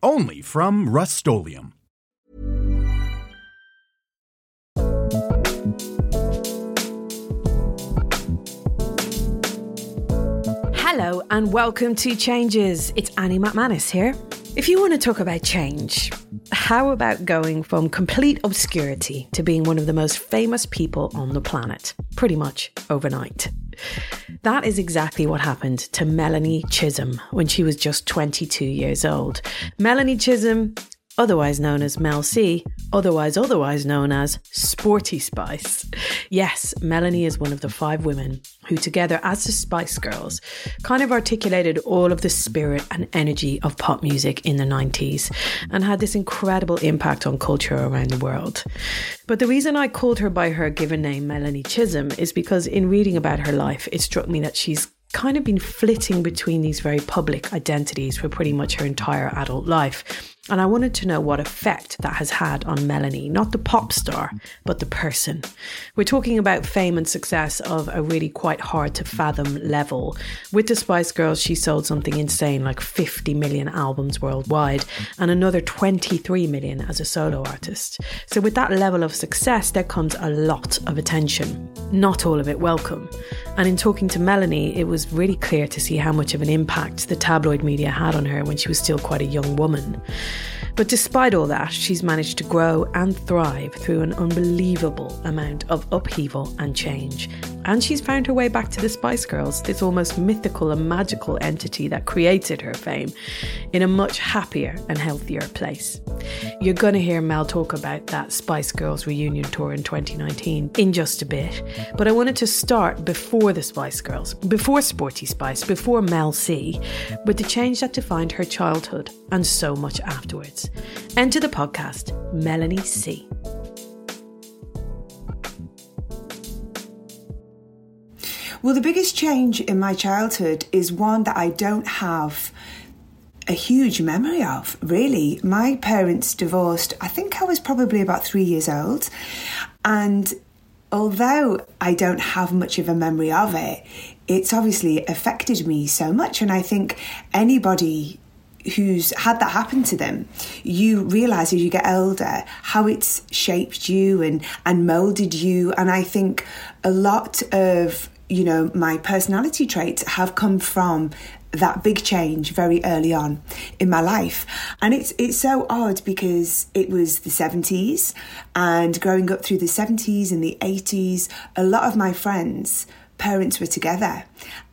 Only from Rust-Oleum Hello and welcome to Changes. It's Annie Macmanus here. If you want to talk about change, how about going from complete obscurity to being one of the most famous people on the planet, pretty much overnight? That is exactly what happened to Melanie Chisholm when she was just 22 years old. Melanie Chisholm otherwise known as Mel C, otherwise otherwise known as Sporty Spice. Yes, Melanie is one of the five women who together as the Spice Girls kind of articulated all of the spirit and energy of pop music in the 90s and had this incredible impact on culture around the world. But the reason I called her by her given name Melanie Chisholm is because in reading about her life it struck me that she's kind of been flitting between these very public identities for pretty much her entire adult life. And I wanted to know what effect that has had on Melanie, not the pop star, but the person. We're talking about fame and success of a really quite hard to fathom level. With the Spice Girls, she sold something insane like 50 million albums worldwide and another 23 million as a solo artist. So, with that level of success, there comes a lot of attention, not all of it welcome. And in talking to Melanie, it was really clear to see how much of an impact the tabloid media had on her when she was still quite a young woman. But despite all that, she's managed to grow and thrive through an unbelievable amount of upheaval and change. And she's found her way back to the Spice Girls, this almost mythical and magical entity that created her fame, in a much happier and healthier place. You're going to hear Mel talk about that Spice Girls reunion tour in 2019 in just a bit. But I wanted to start before the Spice Girls, before Sporty Spice, before Mel C, with the change that defined her childhood and so much afterwards. Enter the podcast, Melanie C. Well, the biggest change in my childhood is one that I don't have a huge memory of, really. My parents divorced, I think I was probably about three years old. And although I don't have much of a memory of it, it's obviously affected me so much. And I think anybody who's had that happen to them, you realize as you get older how it's shaped you and and molded you. And I think a lot of you know my personality traits have come from that big change very early on in my life and it's it's so odd because it was the 70s and growing up through the 70s and the 80s a lot of my friends parents were together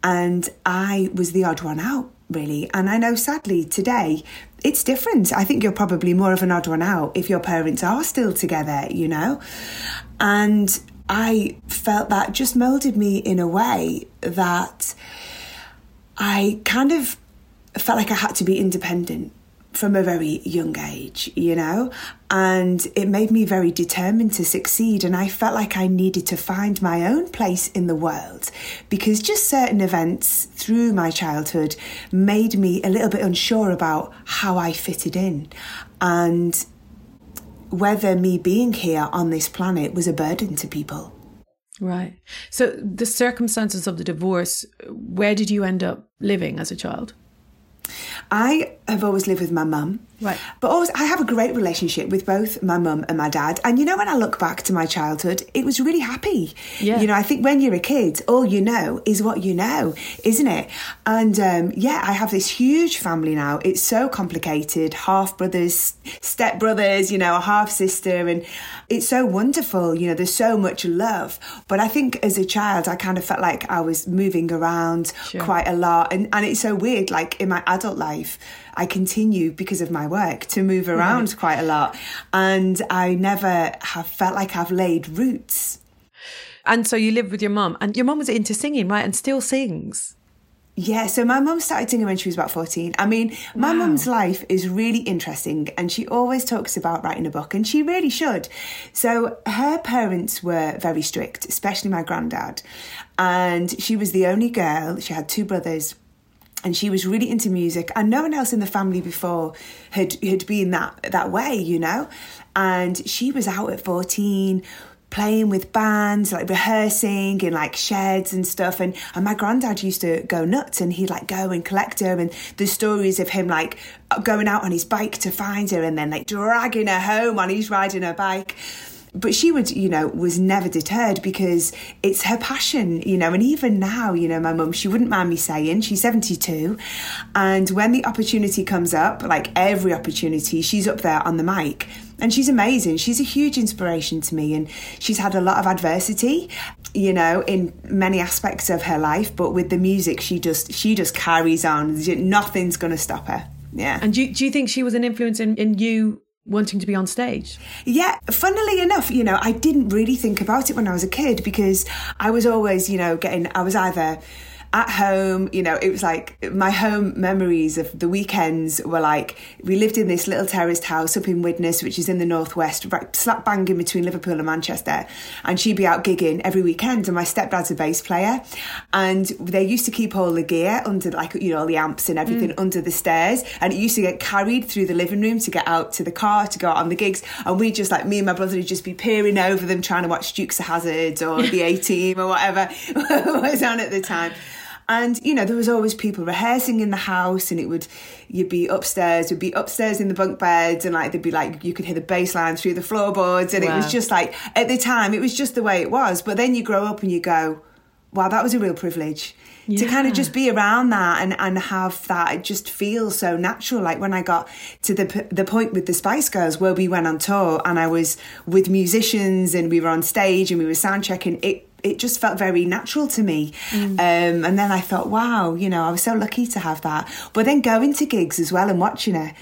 and I was the odd one out really. And I know sadly today it's different. I think you're probably more of an odd one out if your parents are still together, you know? And I felt that just molded me in a way that I kind of felt like I had to be independent from a very young age, you know, and it made me very determined to succeed. And I felt like I needed to find my own place in the world because just certain events through my childhood made me a little bit unsure about how I fitted in and whether me being here on this planet was a burden to people. Right. So, the circumstances of the divorce, where did you end up living as a child? I have always lived with my mum. Right. But always, I have a great relationship with both my mum and my dad. And you know, when I look back to my childhood, it was really happy. Yeah. You know, I think when you're a kid, all you know is what you know, isn't it? And um, yeah, I have this huge family now. It's so complicated half brothers, step brothers, you know, a half sister. And it's so wonderful. You know, there's so much love. But I think as a child, I kind of felt like I was moving around sure. quite a lot. And, and it's so weird, like in my adult life, I continue because of my work to move around right. quite a lot. And I never have felt like I've laid roots. And so you lived with your mum, and your mum was into singing, right? And still sings. Yeah, so my mum started singing when she was about 14. I mean, my Wow. mum's life is really interesting and she always talks about writing a book and she really should. So her parents were very strict, especially my granddad. And she was the only girl, she had two brothers and she was really into music and no one else in the family before had had been that that way you know? And she was out at 14 playing with bands like rehearsing in like sheds and stuff and and my granddad used to go nuts and he'd like go and collect her and the stories of him like going out on his bike to find her and then like dragging her home while he's riding her bike but she would you know was never deterred because it's her passion you know and even now you know my mum she wouldn't mind me saying she's 72 and when the opportunity comes up like every opportunity she's up there on the mic and she's amazing she's a huge inspiration to me and she's had a lot of adversity you know in many aspects of her life but with the music she just she just carries on nothing's going to stop her yeah. And do you, do you think she was an influence in, in you wanting to be on stage? Yeah, funnily enough, you know, I didn't really think about it when I was a kid because I was always, you know, getting, I was either at home, you know, it was like my home memories of the weekends were like we lived in this little terraced house up in Widnes, which is in the northwest, right slap bang in between Liverpool and Manchester. And she'd be out gigging every weekend, and my stepdad's a bass player, and they used to keep all the gear under, like you know, all the amps and everything mm. under the stairs, and it used to get carried through the living room to get out to the car to go out on the gigs, and we just like me and my brother would just be peering over them trying to watch Dukes of Hazzard or the A Team or whatever was on at the time. And you know, there was always people rehearsing in the house, and it would you'd be upstairs, would be upstairs in the bunk beds, and like there'd be like you could hear the bass line through the floorboards, and it was just like at the time it was just the way it was. But then you grow up and you go, wow, that was a real privilege. To kind of just be around that and, and have that, it just feels so natural. Like when I got to the p- the point with the Spice Girls where we went on tour and I was with musicians and we were on stage and we were sound checking, it it just felt very natural to me. Um, and then I thought, wow, you know, I was so lucky to have that. But then going to gigs as well and watching her,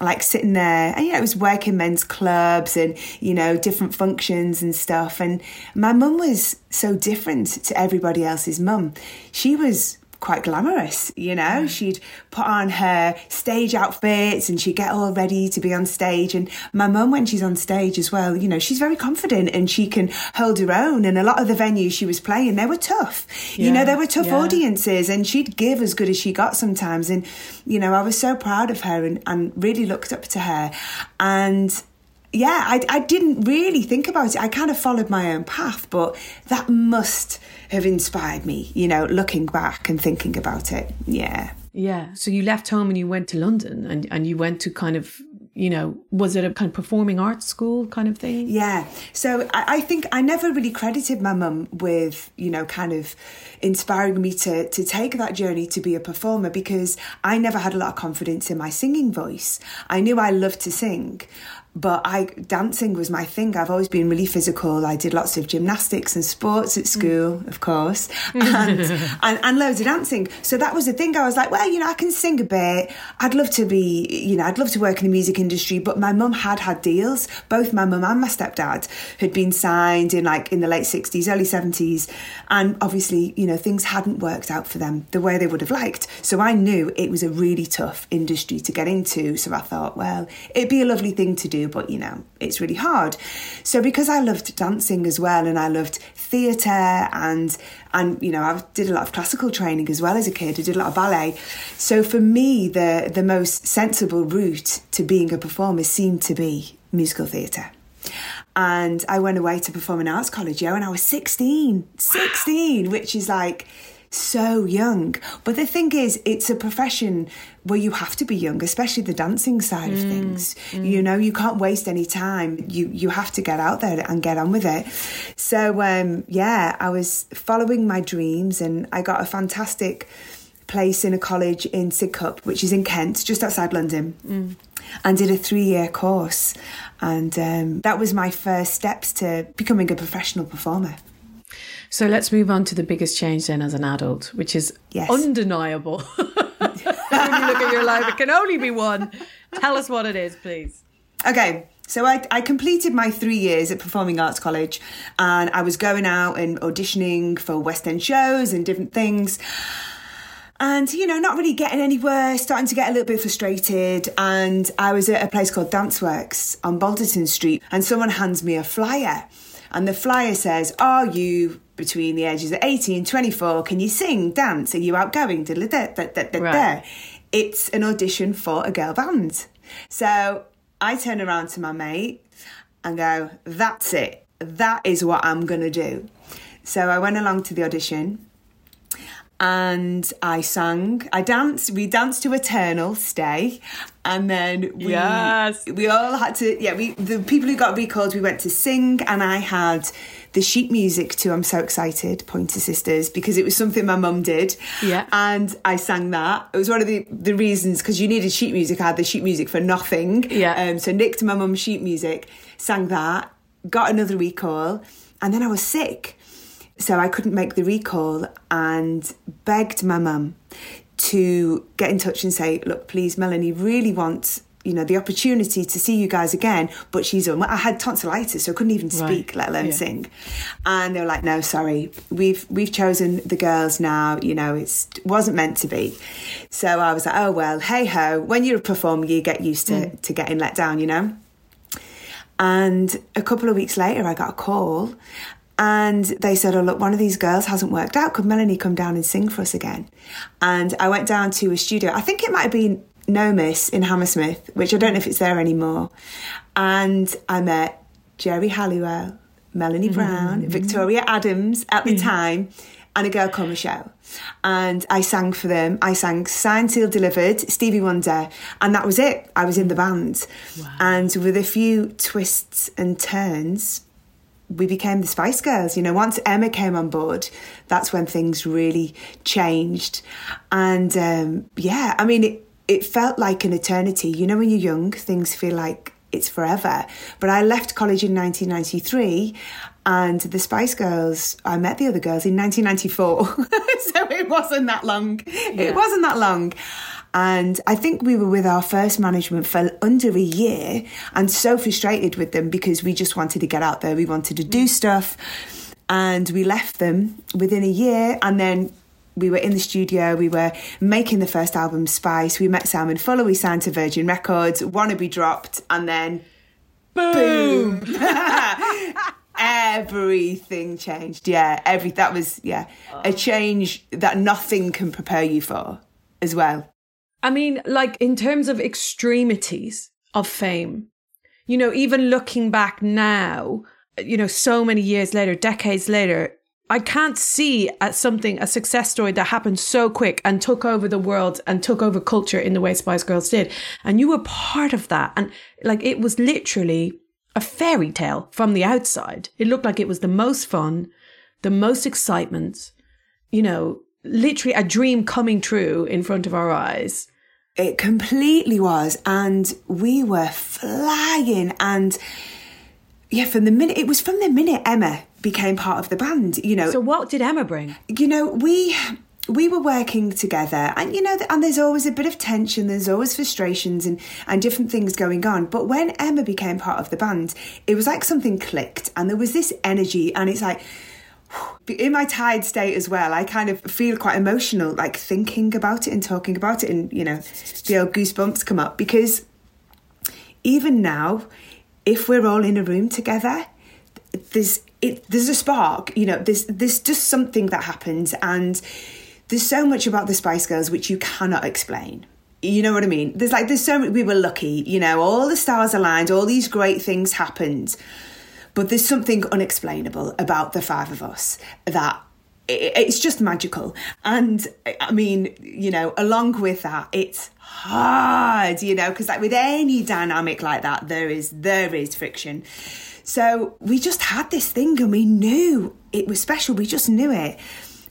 like sitting there, and you know, it was working men's clubs and, you know, different functions and stuff. And my mum was so different to everybody else's mum. She was quite glamorous, you know. She'd put on her stage outfits and she'd get all ready to be on stage. And my mum, when she's on stage as well, you know, she's very confident and she can hold her own. And a lot of the venues she was playing, they were tough. You know, they were tough yeah. audiences and she'd give as good as she got sometimes. And, you know, I was so proud of her and, and really looked up to her. And yeah, I, I didn't really think about it. I kind of followed my own path, but that must have inspired me, you know, looking back and thinking about it. Yeah. Yeah. So you left home and you went to London and, and you went to kind of, you know, was it a kind of performing arts school kind of thing? Yeah. So I, I think I never really credited my mum with, you know, kind of inspiring me to to take that journey to be a performer because I never had a lot of confidence in my singing voice. I knew I loved to sing. But I dancing was my thing. I've always been really physical. I did lots of gymnastics and sports at hmm. school, of course, and, and and loads of dancing. So that was the thing. I was like, well, you know, I can sing a bit. I'd love to be, you know, I'd love to work in the music industry. But my mum had had deals. Both my mum and my stepdad had been signed in like in the late sixties, early seventies, and obviously, you know, things hadn't worked out for them the way they would have liked. So I knew it was a really tough industry to get into. So I thought, well, it'd be a lovely thing to do, but you know, it's really hard. So because I loved dancing as well, and I loved theatre and and you know, I did a lot of classical training as well as a kid. I did a lot of ballet. So for me, the the most sensible route to being a performer seemed to be musical theatre. And I went away to performing arts college, yeah, when I was 16. 16, which is like so young. But the thing is, it's a profession where you have to be young, especially the dancing side of things. You know, you can't waste any time. You you have to get out there and get on with it. So um, yeah, I was following my dreams, and I got a fantastic place in a college in Sidcup, which is in Kent, just outside London, and did a three year course. And um, that was my first steps to becoming a professional performer. So let's move on to the biggest change then as an adult, which is Yes. undeniable. when you look at your life, it can only be one. Tell us what it is, please. Okay, so I, I completed my three years at Performing Arts College and I was going out and auditioning for West End shows and different things. and you know not really getting anywhere starting to get a little bit frustrated and i was at a place called danceworks on balderton street and someone hands me a flyer and the flyer says are you between the ages of 18 and 24 can you sing dance? Are you outgoing? Right. it's an audition for a girl band. So i turn around to my mate and go that's it. That is what i'm going to do. So i went along to the audition and I sang. I danced. We danced to "Eternal Stay," and then we yes. we all had to. Yeah, we the people who got recalled. We went to sing, and I had the sheet music to "I'm So Excited" Pointer Sisters because it was something my mum did. Yeah, and I sang that. It was one of the the reasons because you needed sheet music. I had the sheet music for nothing. Yeah. Um. So nicked my mum's sheet music, sang that, got another recall, and then I was sick. So I couldn't make the recall and begged my mum to get in touch and say, look, please, Melanie really wants you know the opportunity to see you guys again but she's on i had tonsillitis so i couldn't even speak right. let alone yeah. sing and they were like no sorry we've we've chosen the girls now you know it wasn't meant to be so i was like oh well hey ho when you're a performer you get used to mm. to getting let down you know and a couple of weeks later i got a call and they said, Oh, look, one of these girls hasn't worked out. Could Melanie come down and sing for us again? And I went down to a studio. I think it might have been Nomis in Hammersmith, which I don't know if it's there anymore. And I met Geri Halliwell, Melanie mm-hmm. Brown, mm-hmm. Victoria Adams at the time, and a girl called Michelle. And I sang for them. I sang Signed, Sealed, Delivered, Stevie Wonder, and that was it. I was in the band. Wow. And with a few twists and turns, we became the Spice Girls. You know, once Emma came on board, that's when things really changed. And um, yeah, I mean, it, it felt like an eternity. You know, when you're young, things feel like it's forever. But I left college in 1993 and the Spice Girls, I met the other girls in 1994. so it wasn't that long. Yeah. It wasn't that long. And I think we were with our first management for under a year and so frustrated with them because we just wanted to get out there. We wanted to do mm. stuff. And we left them within a year. And then we were in the studio, we were making the first album, Spice. We met Simon Fuller, we signed to Virgin Records, Wannabe dropped, and then boom! boom. Everything changed. Yeah, every that was yeah a oh. change that nothing can prepare you for as well. I mean, like in terms of extremities of fame, you know, even looking back now, you know, so many years later, decades later, I can't see at something, a success story that happened so quick and took over the world and took over culture in the way Spice Girls did. And you were part of that. And like it was literally a fairy tale from the outside. It looked like it was the most fun, the most excitement, you know, literally a dream coming true in front of our eyes. It completely was. And we were flying. And yeah, from the minute, it was from the minute Emma became part of the band, you know. So what did Emma bring? You know, we we were working together and you know and there's always a bit of tension there's always frustrations and and different things going on but when emma became part of the band it was like something clicked and there was this energy and it's like in my tired state as well, I kind of feel quite emotional, like thinking about it and talking about it, and you know, the old goosebumps come up because even now, if we're all in a room together, there's it, there's a spark, you know, there's there's just something that happens, and there's so much about the Spice Girls which you cannot explain. You know what I mean? There's like there's so we were lucky, you know, all the stars aligned, all these great things happened but there's something unexplainable about the five of us that it's just magical. And I mean, you know, along with that, it's hard, you know, because like with any dynamic like that, there is there is friction. So we just had this thing and we knew it was special. We just knew it.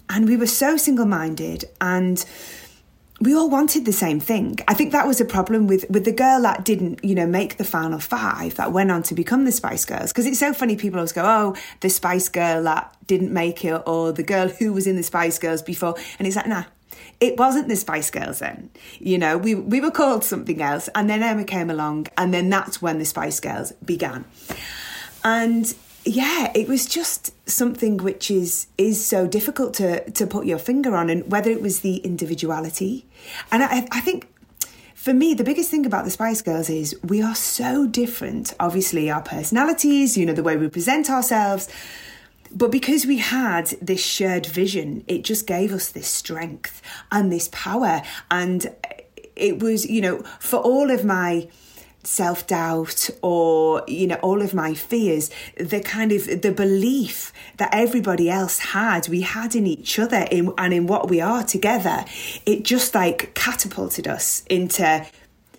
And we were so single minded and we all wanted the same thing. I think that was a problem with with the girl that didn't, you know, make the final five that went on to become the Spice Girls. Because it's so funny, people always go, "Oh, the Spice Girl that didn't make it," or the girl who was in the Spice Girls before, and it's like, nah. It wasn't the Spice Girls then. You know, we we were called something else, and then Emma came along, and then that's when the Spice Girls began. And yeah, it was just something which is is so difficult to to put your finger on, and whether it was the individuality, and I, I think for me, the biggest thing about the Spice Girls is we are so different. Obviously, our personalities, you know, the way we present ourselves. But because we had this shared vision, it just gave us this strength and this power. And it was, you know, for all of my self doubt or you know all of my fears the kind of the belief that everybody else had we had in each other in, and in what we are together it just like catapulted us into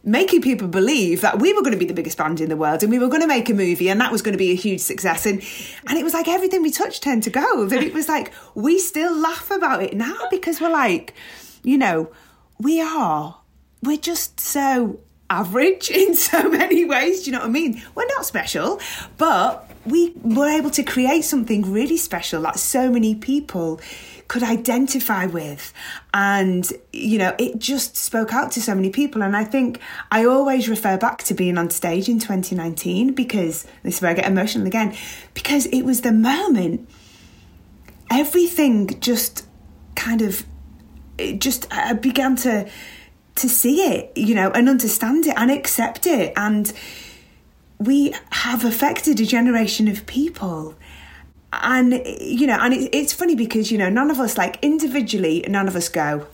making people believe that we were going to be the biggest band in the world and we were going to make a movie and that was going to be a huge success. And and it was like everything we touched turned to gold. And it was like we still laugh about it now because we're like you know we are. We're just so average in so many ways. Do you know what I mean? We're not special, but we were able to create something really special that so many people could identify with. And, you know, it just spoke out to so many people. And I think I always refer back to being on stage in 2019 because this is where I get emotional again, because it was the moment everything just kind of, it just, I began to to see it, you know, and understand it and accept it. And we have affected a generation of people. And, you know, and it, it's funny because, you know, none of us, like individually, none of us go,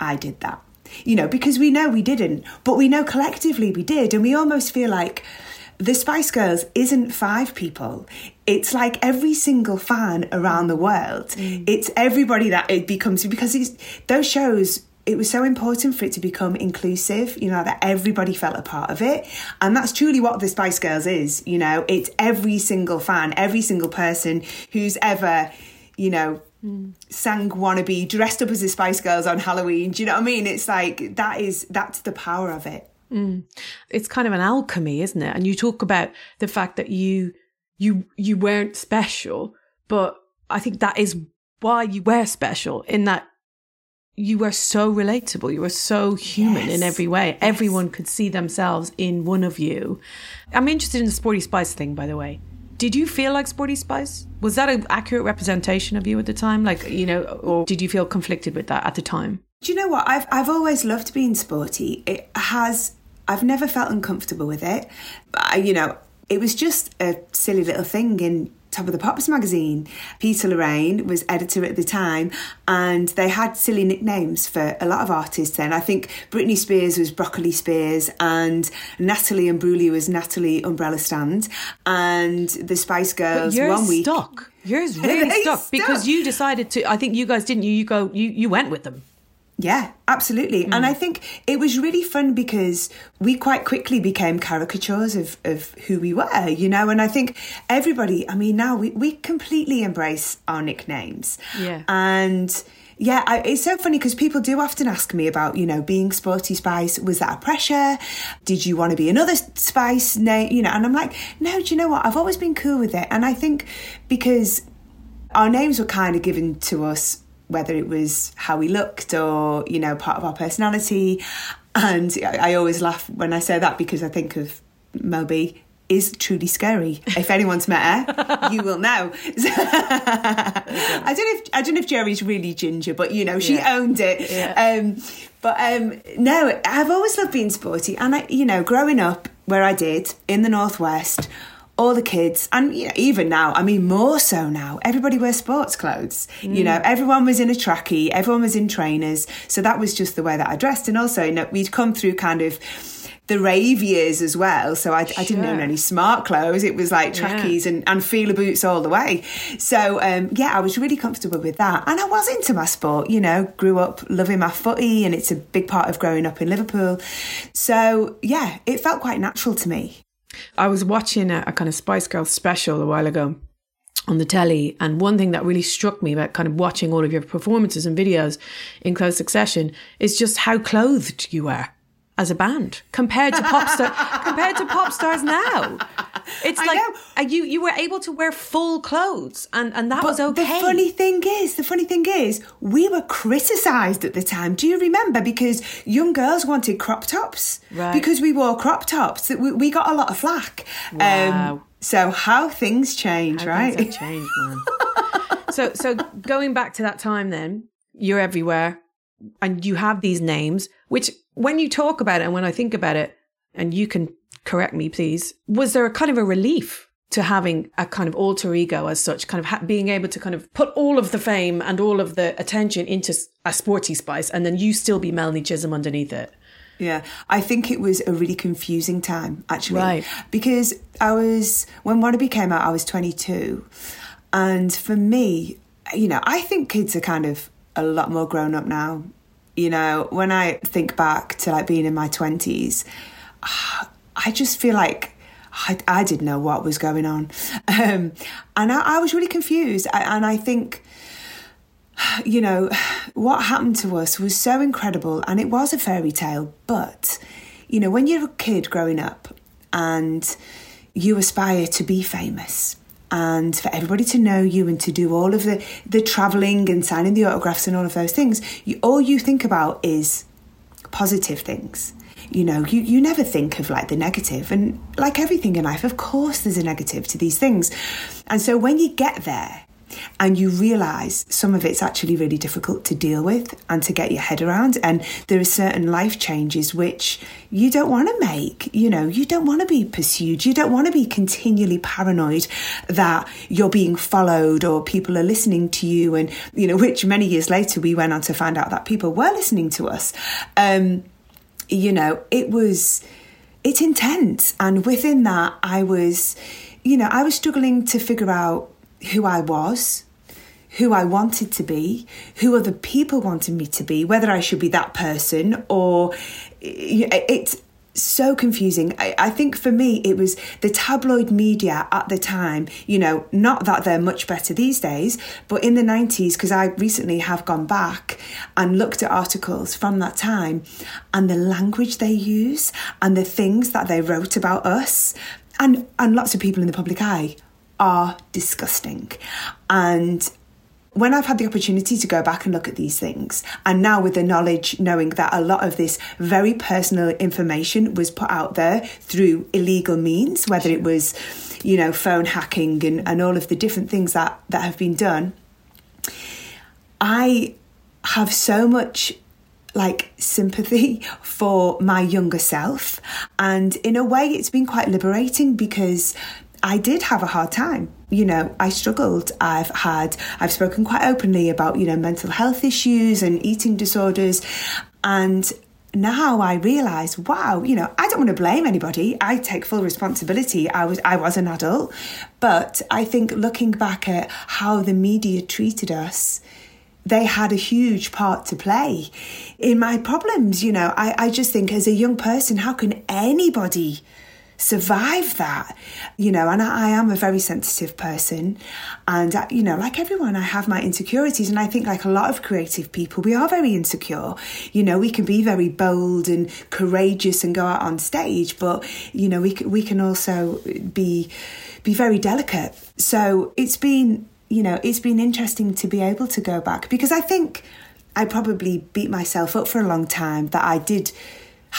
I did that, you know, because we know we didn't, but we know collectively we did. And we almost feel like, the Spice Girls isn't five people. It's like every single fan around the world. Mm. It's everybody that it becomes because it's those shows it was so important for it to become inclusive, you know, that everybody felt a part of it. And that's truly what the Spice Girls is, you know, it's every single fan, every single person who's ever, you know, mm. sang wannabe, dressed up as the Spice Girls on Halloween. Do you know what I mean? It's like that is that's the power of it. Mm. It's kind of an alchemy, isn't it? And you talk about the fact that you you you weren't special, but I think that is why you were special in that you were so relatable. You were so human yes. in every way. Yes. Everyone could see themselves in one of you. I'm interested in the Sporty Spice thing, by the way. Did you feel like Sporty Spice? Was that an accurate representation of you at the time? Like, you know, or did you feel conflicted with that at the time? Do you know what? I've I've always loved being sporty. It has I've never felt uncomfortable with it. I, you know, it was just a silly little thing in Top of the Pops magazine. Peter Loraine was editor at the time, and they had silly nicknames for a lot of artists then. I think Britney Spears was Broccoli Spears, and Natalie Imbruglia was Natalie Umbrella Stand, and the Spice Girls but one week. Stuck. Yours really stuck, stuck because you decided to. I think you guys didn't. You you go. You you went with them. Yeah, absolutely. Mm. And I think it was really fun because we quite quickly became caricatures of, of who we were, you know, and I think everybody, I mean, now we, we completely embrace our nicknames. Yeah. And yeah, I, it's so funny because people do often ask me about, you know, being Sporty Spice. Was that a pressure? Did you want to be another Spice name? You know, and I'm like, no, do you know what? I've always been cool with it. And I think because our names were kind of given to us whether it was how we looked or, you know, part of our personality. And I, I always laugh when I say that because I think of Mel B is truly scary. If anyone's met her, you will know. I don't know if I don't know if Geri's really ginger, but you know, she yeah. owned it. Yeah. Um, but um, no, I've always loved being sporty, and I, you know, growing up where I did in the northwest all the kids, and you know, even now, I mean, more so now, everybody wears sports clothes. Mm. You know, everyone was in a trackie, everyone was in trainers. So that was just the way that I dressed. And also, you know, we'd come through kind of the rave years as well. So I, sure. I didn't own any smart clothes. It was like trackies yeah. and, and Fila boots all the way. So um, yeah, I was really comfortable with that. And I was into my sport, you know, grew up loving my footy and it's a big part of growing up in Liverpool. So yeah, it felt quite natural to me. I was watching a, a kind of Spice Girls special a while ago on the telly. And one thing that really struck me about kind of watching all of your performances and videos in close succession is just how clothed you are as a band compared to pop star compared to pop stars now. It's like uh, you you were able to wear full clothes and and that but was okay. The funny thing is, the funny thing is, we were criticised at the time. Do you remember? Because young girls wanted crop tops right. because we wore crop tops. We, we got a lot of flack. Um, wow. Um, So how things change, How right? things have changed, man. so, so going back to that time, then you're everywhere, and you have these names. Which, when you talk about it, and when I think about it, and you can correct me, please, was there a kind of a relief to having a kind of alter ego as such, kind of ha- being able to kind of put all of the fame and all of the attention into a sporty spice, and then you still be Melanie Chisholm underneath it? Yeah, I think it was a really confusing time actually. Right. Because I was, when Wannabe came out, I was 22. And for me, you know, I think kids are kind of a lot more grown up now. You know, when I think back to like being in my 20s, I just feel like I, I didn't know what was going on. Um, and I, I was really confused. I, and I think you know, what happened to us was so incredible and it was a fairy tale. But, you know, when you're a kid growing up and you aspire to be famous and for everybody to know you and to do all of the, the travelling and signing the autographs and all of those things, you, all you think about is positive things. You know, you, you never think of like the negative. And like everything in life, of course, there's a negative to these things. And so when you get there, and you realize some of it's actually really difficult to deal with and to get your head around. And there are certain life changes which you don't want to make you know? You don't want to be pursued. You don't want to be continually paranoid that you're being followed or people are listening to you. And you know which many years later we went on to find out that people were listening to us. Um you know it was it's intense. And within that i was you know i was struggling to figure out who I was, who I wanted to be, who other people wanted me to be, whether I should be that person or it's so confusing. I, I, think for me, it was the tabloid media at the time, you know, not that they're much better these days, but in the 90s, because I recently have gone back and looked at articles from that time and the language they use and the things that they wrote about us and, and lots of people in the public eye are disgusting. And when I've had the opportunity to go back and look at these things, and now with the knowledge, knowing that a lot of this very personal information was put out there through illegal means, whether it was, you know, phone hacking and, and all of the different things that, that have been done, I have so much like sympathy for my younger self. And in a way, it's been quite liberating because I did have a hard time. You know, I struggled. I've had, I've spoken quite openly about, you know, mental health issues and eating disorders. And now I realise, wow, you know, I don't want to blame anybody. I take full responsibility. I was I was an adult. But I think looking back at how the media treated us, they had a huge part to play in my problems. You know, I, I just think as a young person, how can anybody survive that you know and I, I, am a very sensitive person. And I, you know like everyone i have my insecurities. And i think like a lot of creative people we are very insecure. You know we can be very bold and courageous and go out on stage but you know we we can also be be very delicate. So it's been you know it's been interesting to be able to go back because i think i probably beat myself up for a long time that i did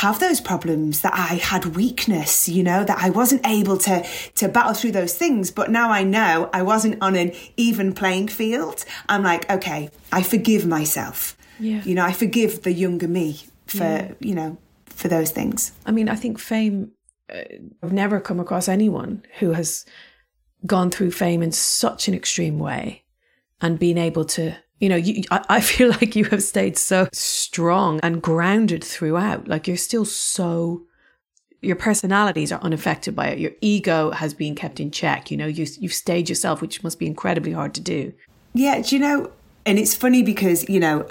have those problems that I had weakness, you know, that I wasn't able to to battle through those things. But now I know I wasn't on an even playing field. I'm like, okay, I forgive myself. Yeah. You know, I forgive the younger me for, yeah. you know, for those things. I mean, I think fame uh, I've never come across anyone who has gone through fame in such an extreme way and been able to you know, you, I, I feel like you have stayed so strong and grounded throughout. Like you're still so, your personalities are unaffected by it. Your ego has been kept in check. You know, you, you've stayed yourself, which must be incredibly hard to do. Yeah, do you know? And it's funny because, you know,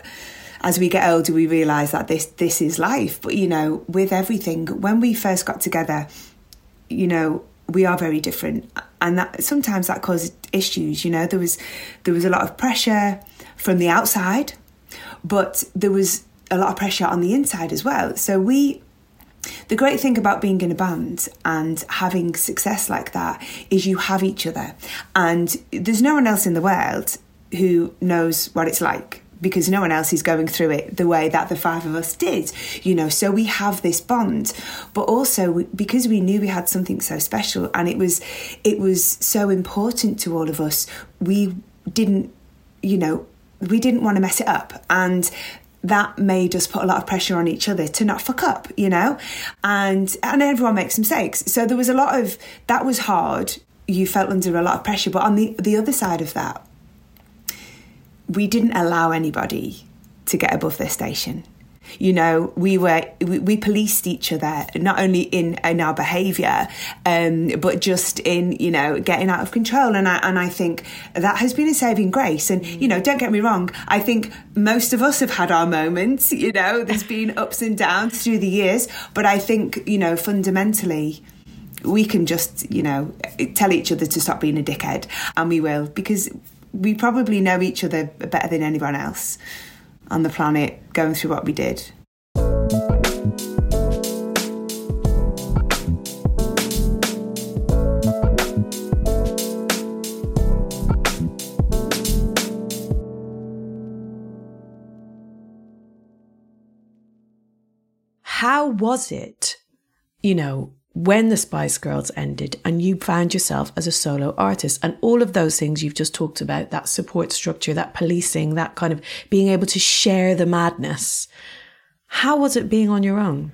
as we get older, we realise that this this is life. But you know, with everything, when we first got together, you know, we are very different, and that sometimes that caused issues. You know, there was there was a lot of pressure from the outside, but there was a lot of pressure on the inside as well. So we the great thing about being in a band and having success like that is you have each other. And there's no one else in the world who knows what it's like because no one else is going through it the way that the five of us did, you know. So we have this bond, but also because we knew we had something so special and it was it was so important to all of us, we didn't, you know, we didn't want to mess it up and that made us put a lot of pressure on each other to not fuck up, you know? And and everyone makes mistakes. So there was a lot of that was hard. You felt under a lot of pressure, but on the the other side of that, we didn't allow anybody to get above their station. You know, we were we, we policed each other not only in in our behaviour, um, but just in you know getting out of control. And I and I think that has been a saving grace. And you know, don't get me wrong, I think most of us have had our moments. You know, there's been ups and downs through the years, but I think you know fundamentally we can just you know tell each other to stop being a dickhead, and we will because we probably know each other better than anyone else on the planet going through what we did. How was it, you know, when the Spice Girls ended and you found yourself as a solo artist and all of those things you've just talked about, that support structure, that policing, that kind of being able to share the madness. How was it being on your own?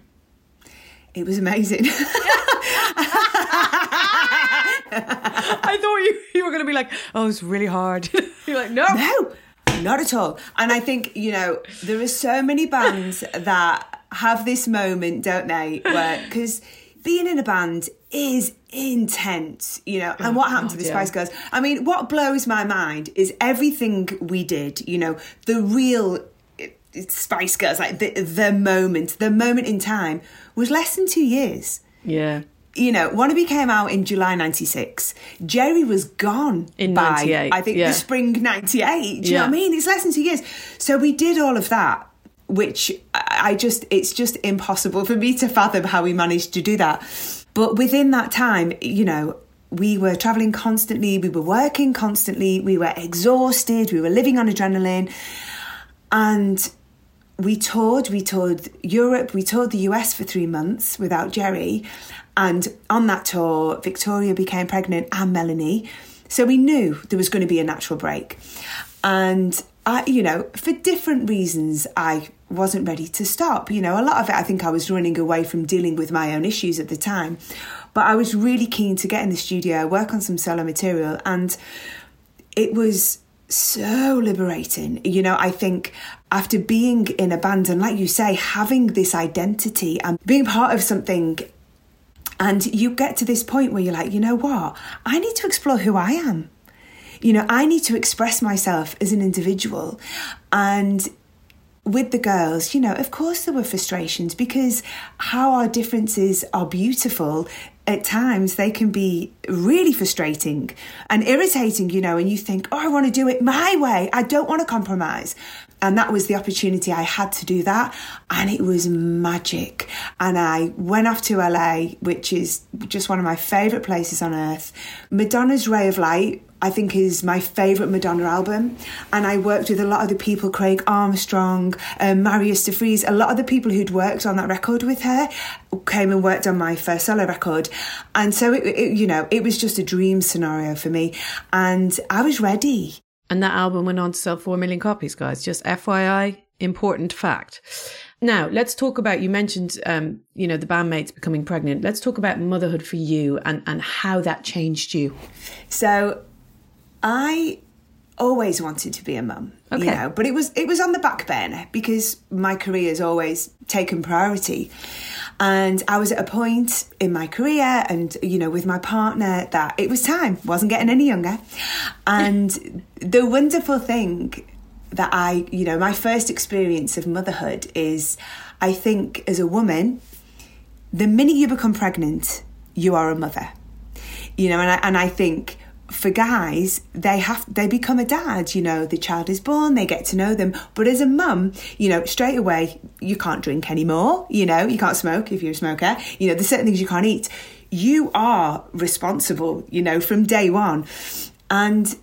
It was amazing. I thought you, you were going to be like, oh, it's really hard. You're like, no. No, not at all. And I think, you know, there are so many bands that have this moment, don't they? Because being in a band is intense, you know. And what happened to the Spice Girls? I mean, what blows my mind is everything we did, you know, the real eh, Spice Girls, like the the moment, the moment in time was less than two years. Yeah. You know, Wannabe came out in July '96. Geri was gone In by 98, I think yeah. the spring '98. Do you know what I mean? It's less than two years. So we did all of that, which I just it's just impossible for me to fathom how we managed to do that. But within that time, you know, we were traveling constantly, we were working constantly, we were exhausted, we were living on adrenaline, and we toured. We toured Europe. We toured the US for three months without Geri. And on that tour, Victoria became pregnant and Melanie. So we knew there was going to be a natural break. And I, you know, for different reasons, I wasn't ready to stop. You know, a lot of it, I think I was running away from dealing with my own issues at the time. But I was really keen to get in the studio, work on some solo material. And it was so liberating. You know, I think after being in a band and, like you say, having this identity and being part of something, and you get to this point where you're like, you know what? I need to explore who I am. You know, I need to express myself as an individual. And with the girls, you know, of course there were frustrations because how our differences are beautiful, at times they can be really frustrating and irritating, you know, and you think, oh, I want to do it my way. I don't want to compromise. And that was the opportunity I had to do that. And it was magic. And I went off to LA, which is just one of my favourite places on earth. Madonna's Ray of Light I think is my favourite Madonna album. And I worked with a lot of the people, Craig Armstrong, um, Marius de Vries, a lot of the people who'd worked on that record with her came and worked on my first solo record. And so, it, it, you know, it was just a dream scenario for me. And I was ready. And that album went on to sell 4 million copies, guys. Just FYI, important fact. Now, let's talk about, you mentioned, um, you know, the bandmates becoming pregnant. Let's talk about motherhood for you and, and how that changed you. So I always wanted to be a mum, Okay. you know, but it was it was on the back burner because my career has always taken priority. And I was at a point in my career and you know with my partner that it was time, wasn't getting any younger. And the wonderful thing that I, you know, my first experience of motherhood is I think as a woman, the minute you become pregnant, you are a mother. You know, and I, and I think for guys, they have they become a dad. You know, the child is born, they get to know them. But as a mum, you know, straight away you can't drink anymore. You know, you can't smoke if you're a smoker. You know, there's certain things you can't eat. You are responsible. You know, from day one, and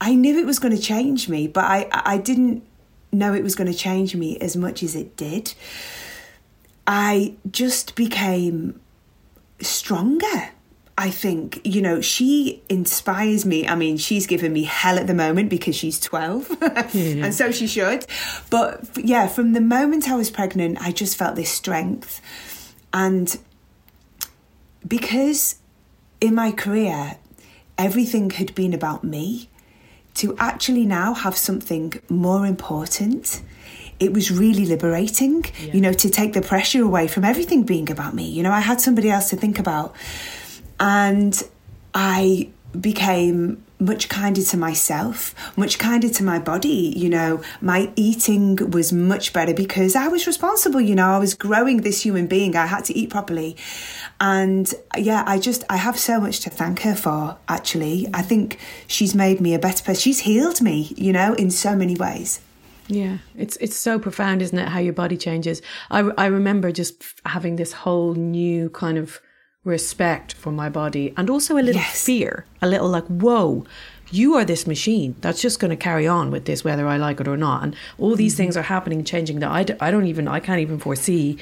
I knew it was going to change me, but I I didn't know it was going to change me as much as it did. I just became stronger. I think, you know, she inspires me. I mean, she's given me hell at the moment because she's 12, and so she should. But yeah, from the moment I was pregnant, I just felt this strength. And because in my career, everything had been about me, to actually now have something more important it was really liberating, yeah. you know, to take the pressure away from everything being about me. You know, I had somebody else to think about. And I became much kinder to myself, much kinder to my body. You know, my eating was much better because I was responsible. You know, I was growing this human being. I had to eat properly. And yeah, I just, I have so much to thank her for, actually. I think she's made me a better person. She's healed me, you know, in so many ways. Yeah, it's it's so profound, isn't it? How your body changes. I I remember just having this whole new kind of respect for my body and also a little yes. fear, a little like, whoa, you are this machine that's just going to carry on with this whether I like it or not. And all these mm-hmm. things are happening, changing that I d- I don't even, I can't even foresee.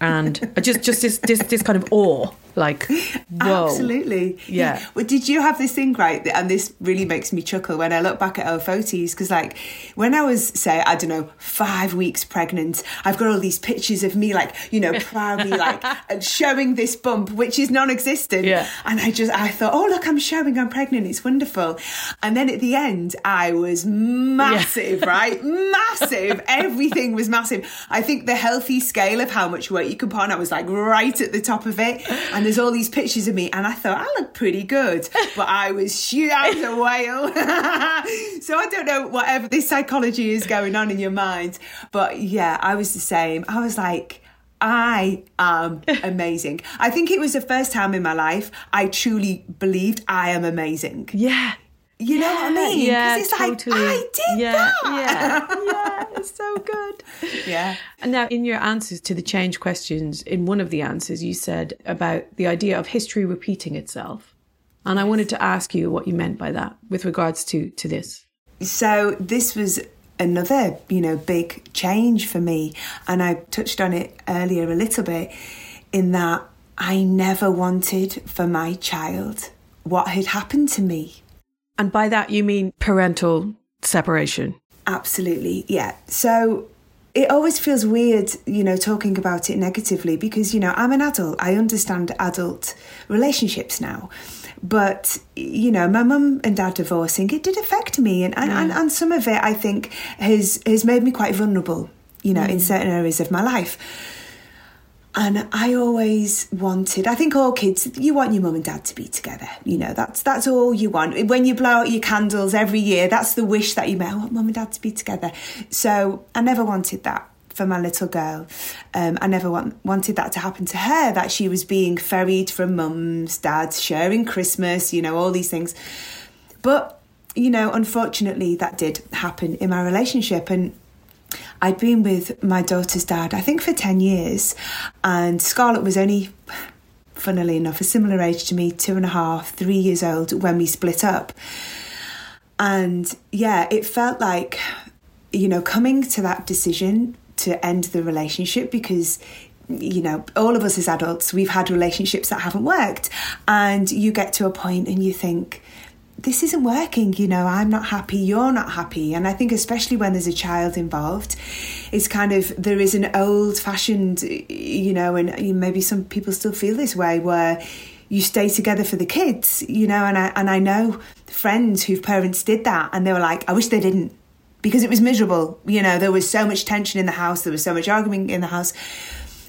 And just, just this, this, this kind of awe like, whoa. Absolutely. Yeah. Well, did you have this thing, right? And this really makes me chuckle when I look back at our photos because, like, when I was, say, I don't know, five weeks pregnant, I've got all these pictures of me, like, you know, proudly, like, showing this bump, which is non existent. Yeah. And I just, I thought, oh, look, I'm showing I'm pregnant. It's wonderful. And then at the end, I was massive, yeah. right? massive. Everything was massive. I think the healthy scale of how much weight you can put on, I was like right at the top of it. And there's all these pictures of me, and I thought I look pretty good, but I was shoot, I was a whale. so I don't know whatever this psychology is going on in your mind, but yeah, I was the same. I was like. I am amazing. I think it was the first time in my life I truly believed I am amazing. Yeah. You yeah, know what I mean? Yeah, it's totally. like, I did yeah, that. Yeah, yeah, it's so good. Yeah. And now, in your answers to the change questions, in one of the answers, you said about the idea of history repeating itself. And I wanted to ask you what you meant by that with regards to, to this. So, this was another, you know, big change for me. And I touched on it earlier a little bit in that I never wanted for my child what had happened to me and by that, you mean parental separation? Absolutely, yeah. So it always feels weird, you know, talking about it negatively because, you know, I'm an adult. I understand adult relationships now. But, you know, my mum and dad divorcing, it did affect me. And, and, and, and, some of it, I think, has, has made me quite vulnerable, you know, mm. in certain areas of my life. And I always wanted, I think all kids, you want your mum and dad to be together. You know, that's that's all you want. When you blow out your candles every year, that's the wish that you make. I want mum and dad to be together. So I never wanted that for my little girl. Um, I never want, wanted that to happen to her, that she was being ferried from mum's, dad's, sharing Christmas, you know, all these things. But, you know, unfortunately, that did happen in my relationship. And I'd been with my daughter's dad, I think, for 10 years, and Scarlett was only, funnily enough, a similar age to me, two and a half, three years old when we split up. And yeah, it felt like, you know, coming to that decision to end the relationship because you know, all of us as adults, we've had relationships that haven't worked. And you get to a point and you think, this isn't working, you know, I'm not happy, you're not happy. And I think, especially when there's a child involved, it's kind of there is an old fashioned, you know, and maybe some people still feel this way where you stay together for the kids, you know, and I, and I know friends whose parents did that and they were like, I wish they didn't because it was miserable. You know, there was so much tension in the house, there was so much arguing in the house.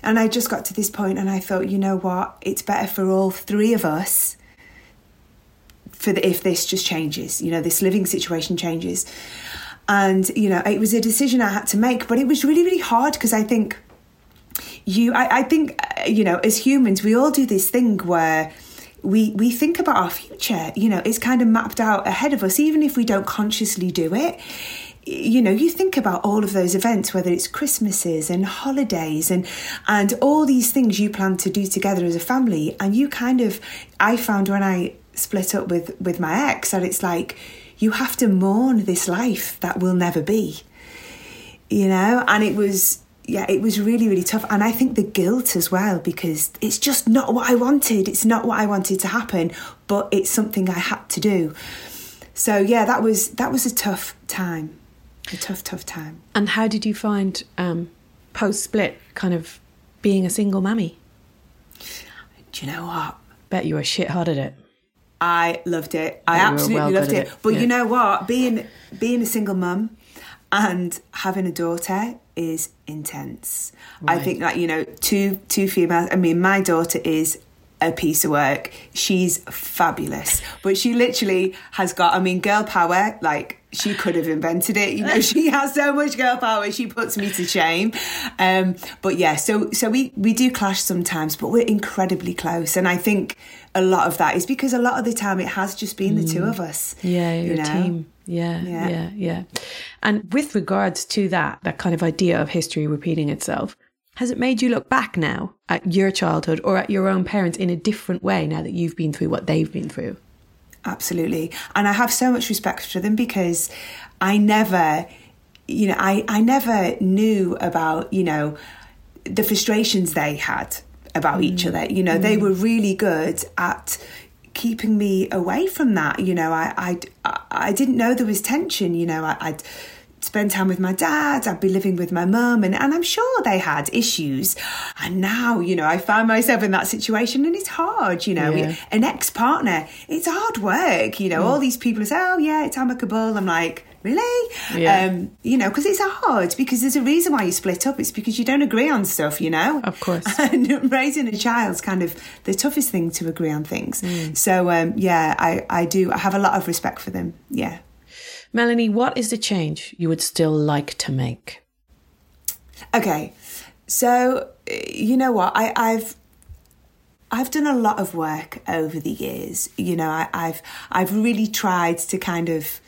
And I just got to this point and I thought, you know what, it's better for all three of us for the, if this just changes, you know, this living situation changes. And, you know, it was a decision I had to make, but it was really, really hard because I think you, I, I think, uh, you know, as humans, we all do this thing where we we think about our future you know it's kind of mapped out ahead of us even if we don't consciously do it you know you think about all of those events whether it's christmases and holidays and and all these things you plan to do together as a family and you kind of i found when i split up with with my ex and it's like you have to mourn this life that will never be you know, and it was yeah, it was really, really tough. And I think the guilt as well, because it's just not what I wanted. It's not what I wanted to happen, but it's something I had to do. So yeah, that was that was a tough time. A tough, tough time. And how did you find um, post split kind of being a single mummy? Do you know what? Bet you were shit hard at it. I loved it. I absolutely well loved it. it. But yeah. you know what? Being being a single mum and having a daughter is intense. Right. I think that you know, two two females. I mean, my daughter is a piece of work. She's fabulous, but she literally has got. I mean, girl power. Like she could have invented it. You know, she has so much girl power. She puts me to shame. Um, but yeah, so so we we do clash sometimes, but we're incredibly close, and I think a lot of that is because a lot of the time it has just been the two mm. of us. Yeah, your you know? team. Yeah, yeah, yeah, yeah. And with regards to that, that kind of idea of history repeating itself, has it made you look back now at your childhood or at your own parents in a different way now that you've been through what they've been through? Absolutely. And I have so much respect for them because I never, you know, I, I never knew about, you know, the frustrations they had about mm. each other. You know, mm. they were really good at keeping me away from that. You know, I I I didn't know there was tension. You know, I, I'd spend time with my dad, I'd be living with my mum, and, and I'm sure they had issues. And now, you know, I find myself in that situation and it's hard, you know. Yeah. An ex partner, it's hard work, you know. Mm. All these people say, oh, yeah, it's amicable. I'm like, really? Yeah. Um, you know, because it's hard because there's a reason why you split up. It's because you don't agree on stuff, you know? Of course. And raising a child's kind of the toughest thing to agree on things. Mm. So, um, yeah, I, I do. I have a lot of respect for them. Yeah. Melanie, what is the change you would still like to make? Okay. So, eh, you know what? I, I've I've done a lot of work over the years. You know, I, have I've really tried to kind of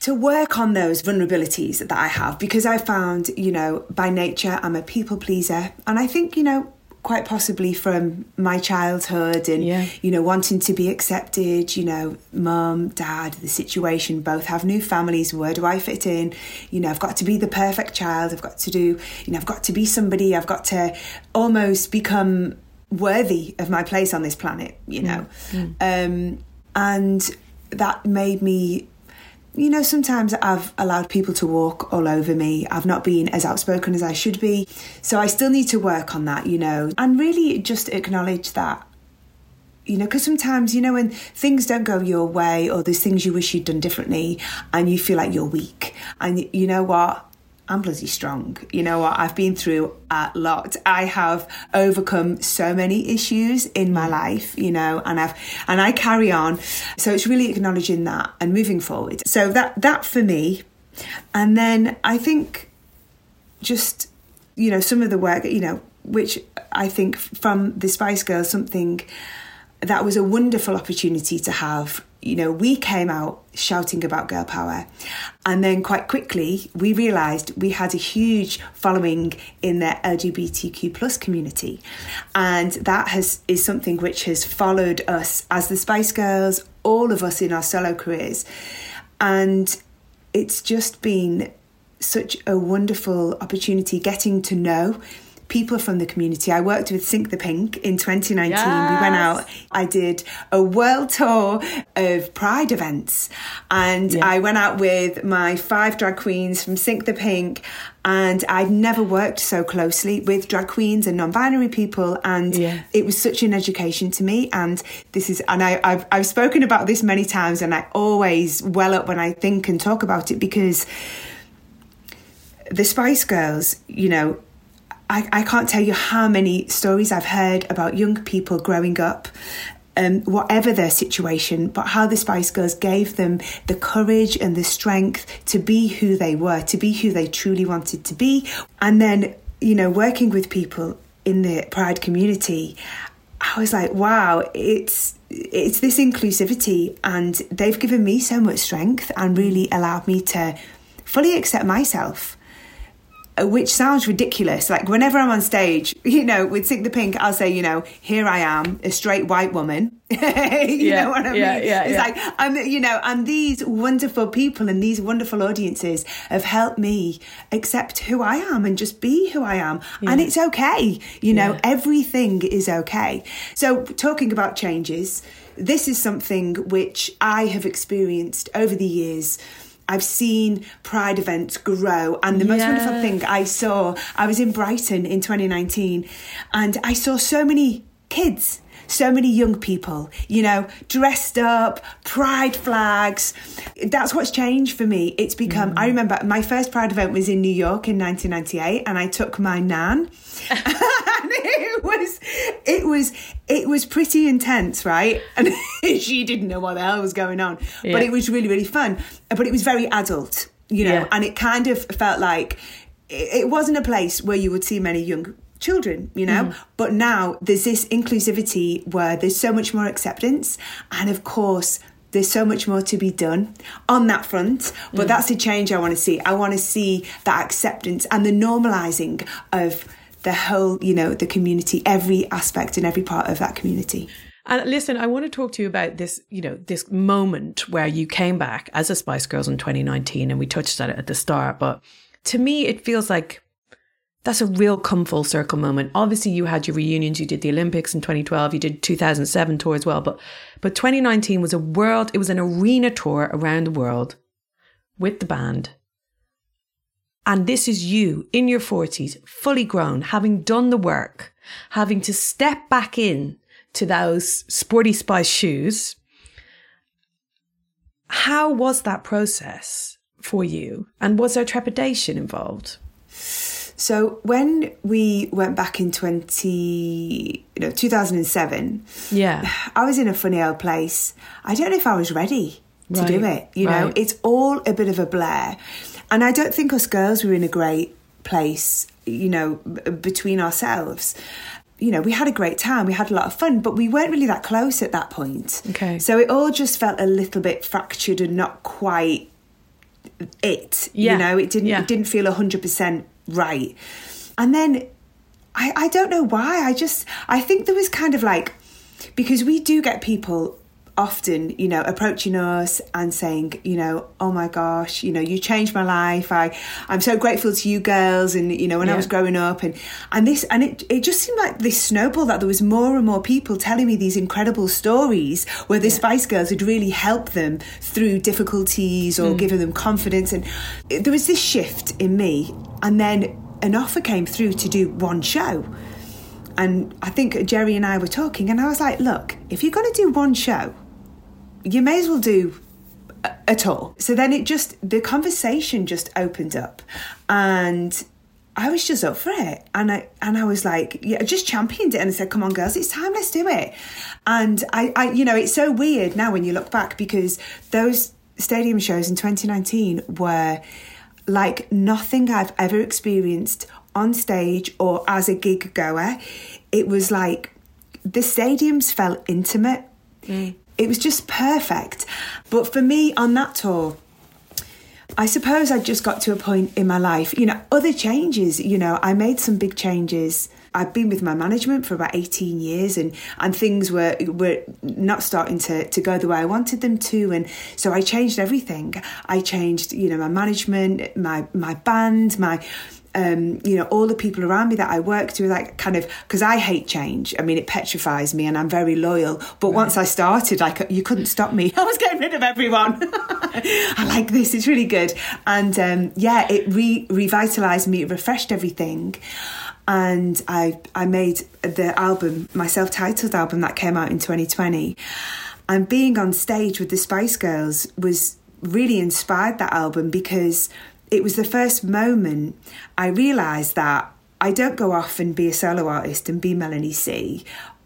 to work on those vulnerabilities that I have because I found, you know, by nature I'm a people pleaser, and I think, you know, quite possibly from my childhood and yeah. you know wanting to be accepted you know mum dad the situation both have new families where do i fit in you know i've got to be the perfect child i've got to do you know i've got to be somebody i've got to almost become worthy of my place on this planet you know mm. Mm. Um, and that made me you know, sometimes I've allowed people to walk all over me. I've not been as outspoken as I should be. So I still need to work on that, you know, and really just acknowledge that. You know, because sometimes, you know, when things don't go your way or there's things you wish you'd done differently and you feel like you're weak. And you know what? I'm bloody strong. You know what? I've been through a lot. I have overcome so many issues in my mm. life, you know, and I've and I carry on. So it's really acknowledging that and moving forward. So that that for me. And then I think just you know some of the work, you know, which I think from the Spice Girls something that was a wonderful opportunity to have you know, we came out shouting about girl power. And then quite quickly, we realised we had a huge following in the LGBTQ plus community. And that has is something which has followed us as the Spice Girls, all of us in our solo careers. And it's just been such a wonderful opportunity getting to know people from the community. I worked with Sink the Pink in 2019. Yes. We went out, I did a world tour of Pride events, and yeah. I went out with my five drag queens from Sink the Pink. And I'd never worked so closely with drag queens and non-binary people, and it was such an education to me. And this is, and I, I've I've spoken about this many times, and I always well up when I think and talk about it because the Spice Girls, you know, I, I can't tell you how many stories I've heard about young people growing up um, whatever their situation, but how the Spice Girls gave them the courage and the strength to be who they were, to be who they truly wanted to be. And then, you know, working with people in the Pride community, I was like, wow, it's it's this inclusivity, and they've given me so much strength and really allowed me to fully accept myself Uh, which sounds ridiculous. Like whenever I'm on stage, you know, with Sink the Pink, I'll say, you know, here I am, a straight white woman. you yeah, know what I mean? Yeah, yeah, it's yeah. like I'm, you know, and these wonderful people and these wonderful audiences have helped me accept who I am and just be who I am, and it's okay. You know, Yeah. everything is okay. So talking about changes, this is something which I have experienced over the years. I've seen Pride events grow, and the most wonderful thing I saw, I was in Brighton in 2019, and I saw so many kids, so many young people, you know, dressed up, pride flags. That's what's changed for me. It's become, mm. I remember my first Pride event was in New York in 1998, and I took my nan. and it was it was it was pretty intense right and she didn't know what the hell was going on Yeah. but it was really really fun but it was very adult you know Yeah. and it kind of felt like it wasn't a place where you would see many young children you know? Mm. But now there's this inclusivity where there's so much more acceptance and of course there's so much more to be done on that front. But mm. that's the change i want to see. I want to see that acceptance and the normalizing of the whole you know the community every aspect and every part of that community. And listen, I want to talk to you about this, you know, this moment where you came back as a Spice Girls in 2019 and we touched on it at the start, but to me it feels like that's a real come full circle moment. Obviously you had your reunions, you did the Olympics in 2012, you did 2007 tour as well, but but 2019 was a world, it was an arena tour around the world with the band. And this is you in your 40s, fully grown, having done the work, having to step back in to those sporty spice shoes. How was that process for you? And was there trepidation involved? So when we went back in 20 you know 2007 Yeah. I was in a funny old place. I don't know if I was ready to do it. You know, right. it's all a bit of a blur. And I don't think us girls were in a great place, you know, b- between ourselves. You know, we had a great time, we had a lot of fun, but we weren't really that close at that point. Okay. So it all just felt a little bit fractured and not quite it. Yeah, You know, it didn't yeah. it didn't feel hundred percent right. And then I, I don't know why. I just I think there was kind of like because we do get people often, you know, approaching us and saying, you know, oh my gosh, you know, you changed my life. I I'm so grateful to you girls and you know, when I was growing up. And and this and it it just seemed like this snowball that there was more and more people telling me these incredible stories where the Spice Girls had really helped them through difficulties or hmm. given them confidence. And it- there was this shift in me and then an offer came through to do one show. And I think Geri and I were talking, and I was like, look, if you're going to do one show, you may as well do a, a tour. So then it just, the conversation just opened up. And I was just up for it. And I, and I was like, yeah, I just championed it and I said, come on, girls, it's time, let's do it. And I, I, you know, it's so weird now when you look back because those stadium shows in 2019 were like nothing I've ever experienced on stage or as a gig goer. It was like the stadiums felt intimate. Mm. It was just perfect. But for me on that tour, I suppose I just got to a point in my life, you know, other changes, you know, I made some big changes. I've been with my management for about 18 years and, and things were were not starting to, to go the way I wanted them to. And so I changed everything. I changed, you know, my management, my my band, my um, you know, all the people around me that I worked with, like kind of, because I hate change. I mean, it petrifies me and I'm very loyal. But once I started, like, you couldn't stop me. I was getting rid of everyone. I like this, it's really good. And um, yeah, it re- revitalized me, it refreshed everything. And I, I made the album, my self titled album that came out in 2020. And being on stage with the Spice Girls was really inspired that album because it was the first moment I realised that I don't go off and be a solo artist and be Melanie C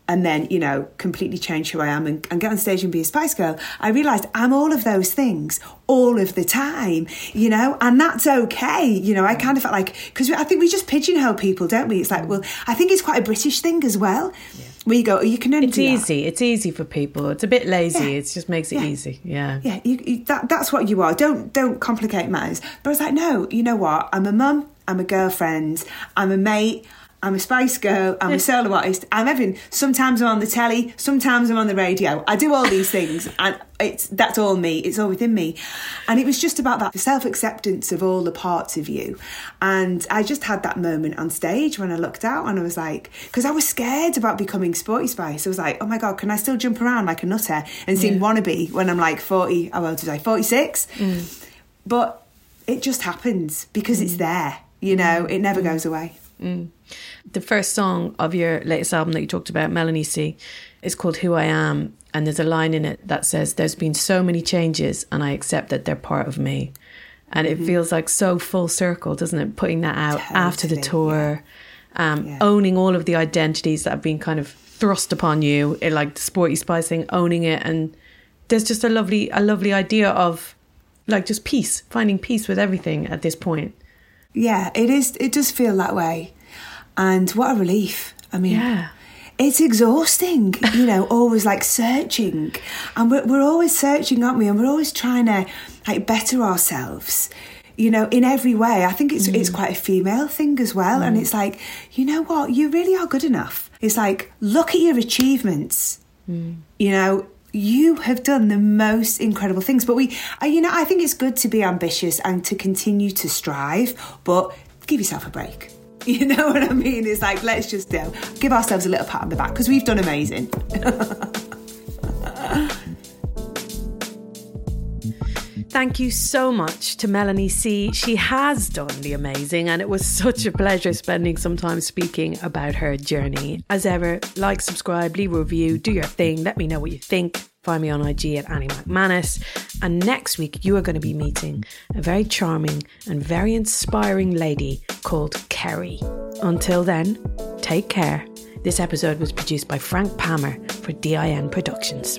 and then, you know, completely change who I am and, and get on stage and be a Spice Girl. I realised I'm all of those things all of the time, you know, and that's okay. You know, I kind of felt like, because I think we just pigeonhole people, don't we? It's like, mm. well, I think it's quite a British thing as well. Where you go, oh, you can only It's do that. easy. It's easy for people. It's a bit lazy. Yeah. It just makes it Yeah. easy. Yeah. Yeah, you, you, that, that's what you are. Don't don't complicate matters. But I was like, no, you know what? I'm a mum. I'm a girlfriend, I'm a mate, I'm a Spice Girl, I'm a solo artist, I'm everything. Sometimes I'm on the telly, sometimes I'm on the radio. I do all these things and it's that's all me. It's all within me. And it was just about that self acceptance of all the parts of you. And I just had that moment on stage when I looked out and I was like, because I was scared about becoming Sporty Spice. I was like, oh my God, can I still jump around like a nutter and sing yeah. Wannabe when I'm like 40, how old was I, 46? Mm. But it just happens because mm. it's there, you know, it never mm. goes away. Mm. The first song of your latest album that you talked about, Melanie C, is called Who I Am. And there's a line in it that says, There's been so many changes, and I accept that they're part of me. And it mm-hmm. feels like so full circle, doesn't it? Putting that out totally, after the tour, yeah. Um, yeah. owning all of the identities that have been kind of thrust upon you, it, like the sporty spice thing, owning it. And there's just a lovely, a lovely idea of like just peace, finding peace with everything at this point. Yeah, it is. It does feel that way. And what a relief. I mean, yeah. it's exhausting, you know, always like searching. And we're, we're always searching, aren't we? And we're always trying to like better ourselves you know, in every way. I think it's mm. it's quite a female thing as well. Mm. And it's like, you know what, you really are good enough. It's like, look at your achievements. Mm. You know, you have done the most incredible things. But we, uh, you know, I think it's good to be ambitious and to continue to strive, but give yourself a break. You know what I mean? It's like, let's just give ourselves a little pat on the back because we've done amazing. Thank you so much to Melanie C. She has done the amazing, and it was such a pleasure spending some time speaking about her journey. As ever, like, subscribe, leave a review, do your thing, let me know what you think. Find me on IG at Annie Macmanus. And next week, you are going to be meeting a very charming and very inspiring lady called Kerry. Until then, take care. This episode was produced by Frank Palmer for DIN Productions.